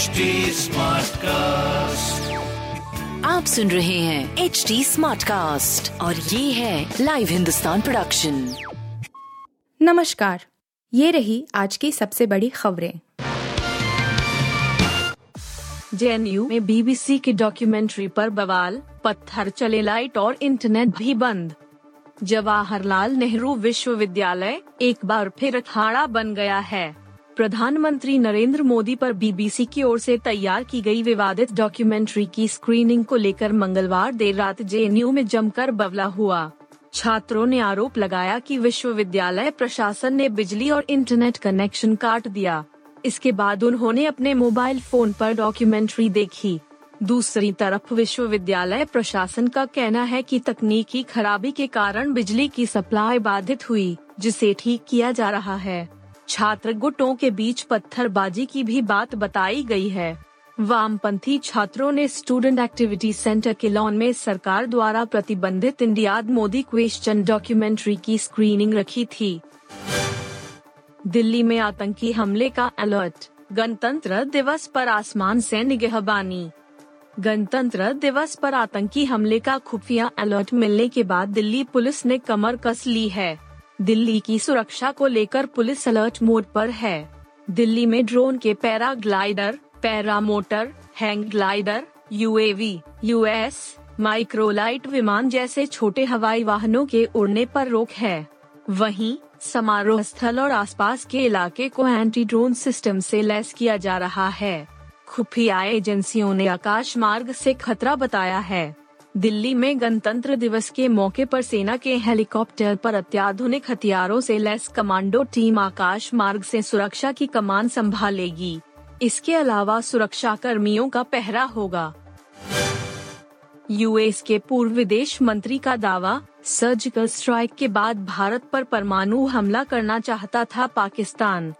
HD cast आप सुन रहे हैं एच डी स्मार्ट कास्ट और ये है लाइव हिंदुस्तान प्रोडक्शन नमस्कार ये रही आज की सबसे बड़ी खबरें। जेएनयू में बीबीसी की डॉक्यूमेंट्री पर बवाल पत्थर चले लाइट और इंटरनेट भी बंद। जवाहरलाल नेहरू विश्वविद्यालय एक बार फिर अखाड़ा बन गया है। प्रधानमंत्री नरेंद्र मोदी पर बीबीसी की ओर से तैयार की गई विवादित डॉक्यूमेंट्री की स्क्रीनिंग को लेकर मंगलवार देर रात जेएनयू में जमकर बवला हुआ। छात्रों ने आरोप लगाया कि विश्वविद्यालय प्रशासन ने बिजली और इंटरनेट कनेक्शन काट दिया। इसके बाद उन्होंने अपने मोबाइल फ़ोन पर डॉक्यूमेंट्री देखी। दूसरी तरफ़ विश्वविद्यालय प्रशासन का कहना है कि तकनीकी खराबी के कारण बिजली की सप्लाई बाधित हुई, जिसे ठीक किया जा रहा है। छात्र गुटों के बीच पत्थरबाजी की भी बात बताई गई है। वामपंथी छात्रों ने स्टूडेंट एक्टिविटी सेंटर के लॉन में सरकार द्वारा प्रतिबंधित इंडिया मोदी क्वेश्चन डॉक्यूमेंट्री की स्क्रीनिंग रखी थी। दिल्ली में आतंकी हमले का अलर्ट गणतंत्र दिवस पर आसमान से निगहबानी। गणतंत्र दिवस पर आतंकी हमले का खुफिया अलर्ट मिलने के बाद दिल्ली पुलिस ने कमर कस ली है। दिल्ली की सुरक्षा को लेकर पुलिस अलर्ट मोड पर है। दिल्ली में ड्रोन के para paraglider paramotor hang glider UAV, US microlight विमान जैसे छोटे हवाई वाहनों के उड़ने पर रोक है। वहीं समारोह स्थल और आसपास के इलाके को एंटी ड्रोन सिस्टम से लैस किया जा रहा है। खुफिया एजेंसियों ने आकाश मार्ग से खतरा बताया है। दिल्ली में गणतंत्र दिवस के मौके पर सेना के हेलीकॉप्टर पर अत्याधुनिक हथियारों से लैस कमांडो टीम आकाश मार्ग से सुरक्षा की कमान संभालेगी। इसके अलावा सुरक्षा कर्मियों का पहरा होगा। यूएस के पूर्व विदेश मंत्री का दावा, सर्जिकल स्ट्राइक के बाद भारत पर परमाणु हमला करना चाहता था पाकिस्तान।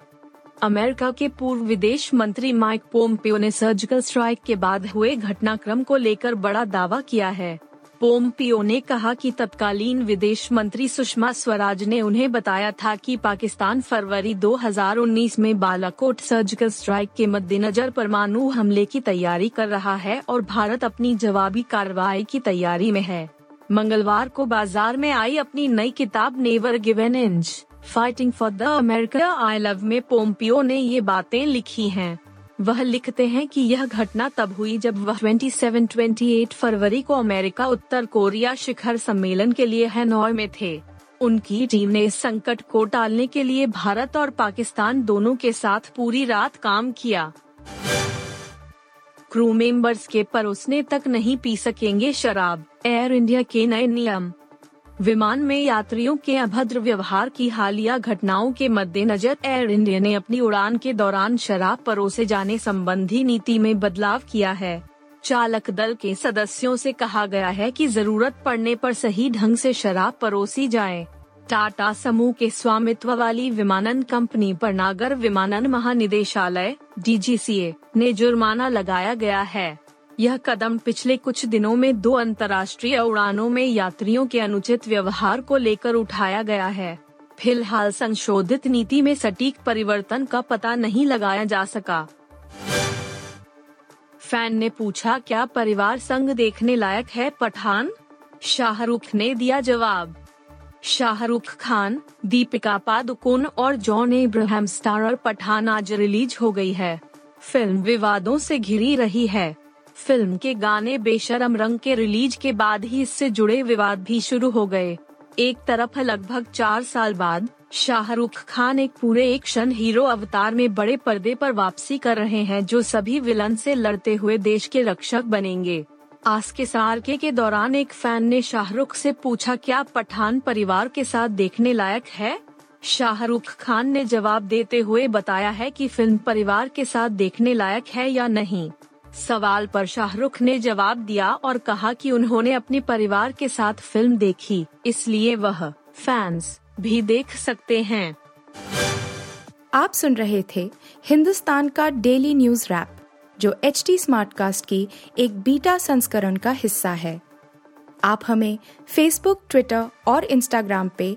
अमेरिका के पूर्व विदेश मंत्री माइक पोम्पियो ने सर्जिकल स्ट्राइक के बाद हुए घटनाक्रम को लेकर बड़ा दावा किया है। पोम्पियो ने कहा कि तत्कालीन विदेश मंत्री सुषमा स्वराज ने उन्हें बताया था कि पाकिस्तान फरवरी 2019 में बालाकोट सर्जिकल स्ट्राइक के मद्देनजर परमाणु हमले की तैयारी कर रहा है और भारत अपनी जवाबी कार्रवाई की तैयारी में है। मंगलवार को बाज़ार में आई अपनी नई किताब never given inch fighting for the America I love में पोम्पियो ने ये बातें लिखी हैं। वह लिखते हैं कि यह घटना तब हुई जब वह 27-28 फरवरी को अमेरिका, उत्तर कोरिया शिखर सम्मेलन के लिए हैनोय में थे। उनकी टीम ने इस संकट को टालने के लिए भारत और पाकिस्तान दोनों के साथ पूरी रात काम किया। क्रू मेंबर्स के परोसने तक नहीं पी सकेंगे शराब। एयर इंडिया के नए नियम। विमान में यात्रियों के अभद्र व्यवहार की हालिया घटनाओं के मद्देनजर एयर इंडिया ने अपनी उड़ान के दौरान शराब परोसे जाने संबंधी नीति में बदलाव किया है। चालक दल के सदस्यों से कहा गया है कि ज़रूरत पड़ने पर सही ढंग से शराब परोसी जाए। टाटा समूह के स्वामित्व वाली विमानन कंपनी पर नागर विमानन महानिदेशालय डी ने जुर्माना लगाया गया है। यह कदम पिछले कुछ दिनों में दो अंतर्राष्ट्रीय उड़ानों में यात्रियों के अनुचित व्यवहार को लेकर उठाया गया है। फ़िलहाल संशोधित नीति में सटीक परिवर्तन का पता नहीं लगाया जा सका। फ़ैन ने पूछा, क्या परिवार संग देखने लायक है? पठान। शाहरुख ने दिया जवाब। शाहरुख खान, दीपिका पादुकोण और जॉन इब्राहिम स्टारर पठान आज रिलीज़ हो गई है। फ़िल्म विवादों से घिरी रही है। फ़िल्म के गाने बेशरम रंग के रिलीज़ के बाद ही इससे जुड़े विवाद भी शुरू हो गए। एक तरफ़ लगभग चार साल बाद, शाहरुख खान एक पूरे एक्शन हीरो अवतार में बड़े पर्दे पर वापसी कर रहे हैं जो सभी विलन से लड़ते हुए देश के रक्षक बनेंगे। आज के सारके के दौरान एक फ़ैन ने शाहरुख से पूछा, क्या पठान परिवार के साथ देखने लायक है? शाहरुख खान ने जवाब देते हुए बताया है कि फ़िल्म परिवार के साथ देखने लायक है या नहीं। सवाल पर शाहरुख ने जवाब दिया और कहा कि उन्होंने अपने परिवार के साथ फ़िल्म देखी, इसलिए वह फैंस भी देख सकते हैं। आप सुन रहे थे हिंदुस्तान का डेली न्यूज़ रैप, जो एच टी स्मार्टकास्ट की एक बीटा संस्करण का हिस्सा है। आप हमें फेसबुक ट्विटर और इंस्टाग्राम पे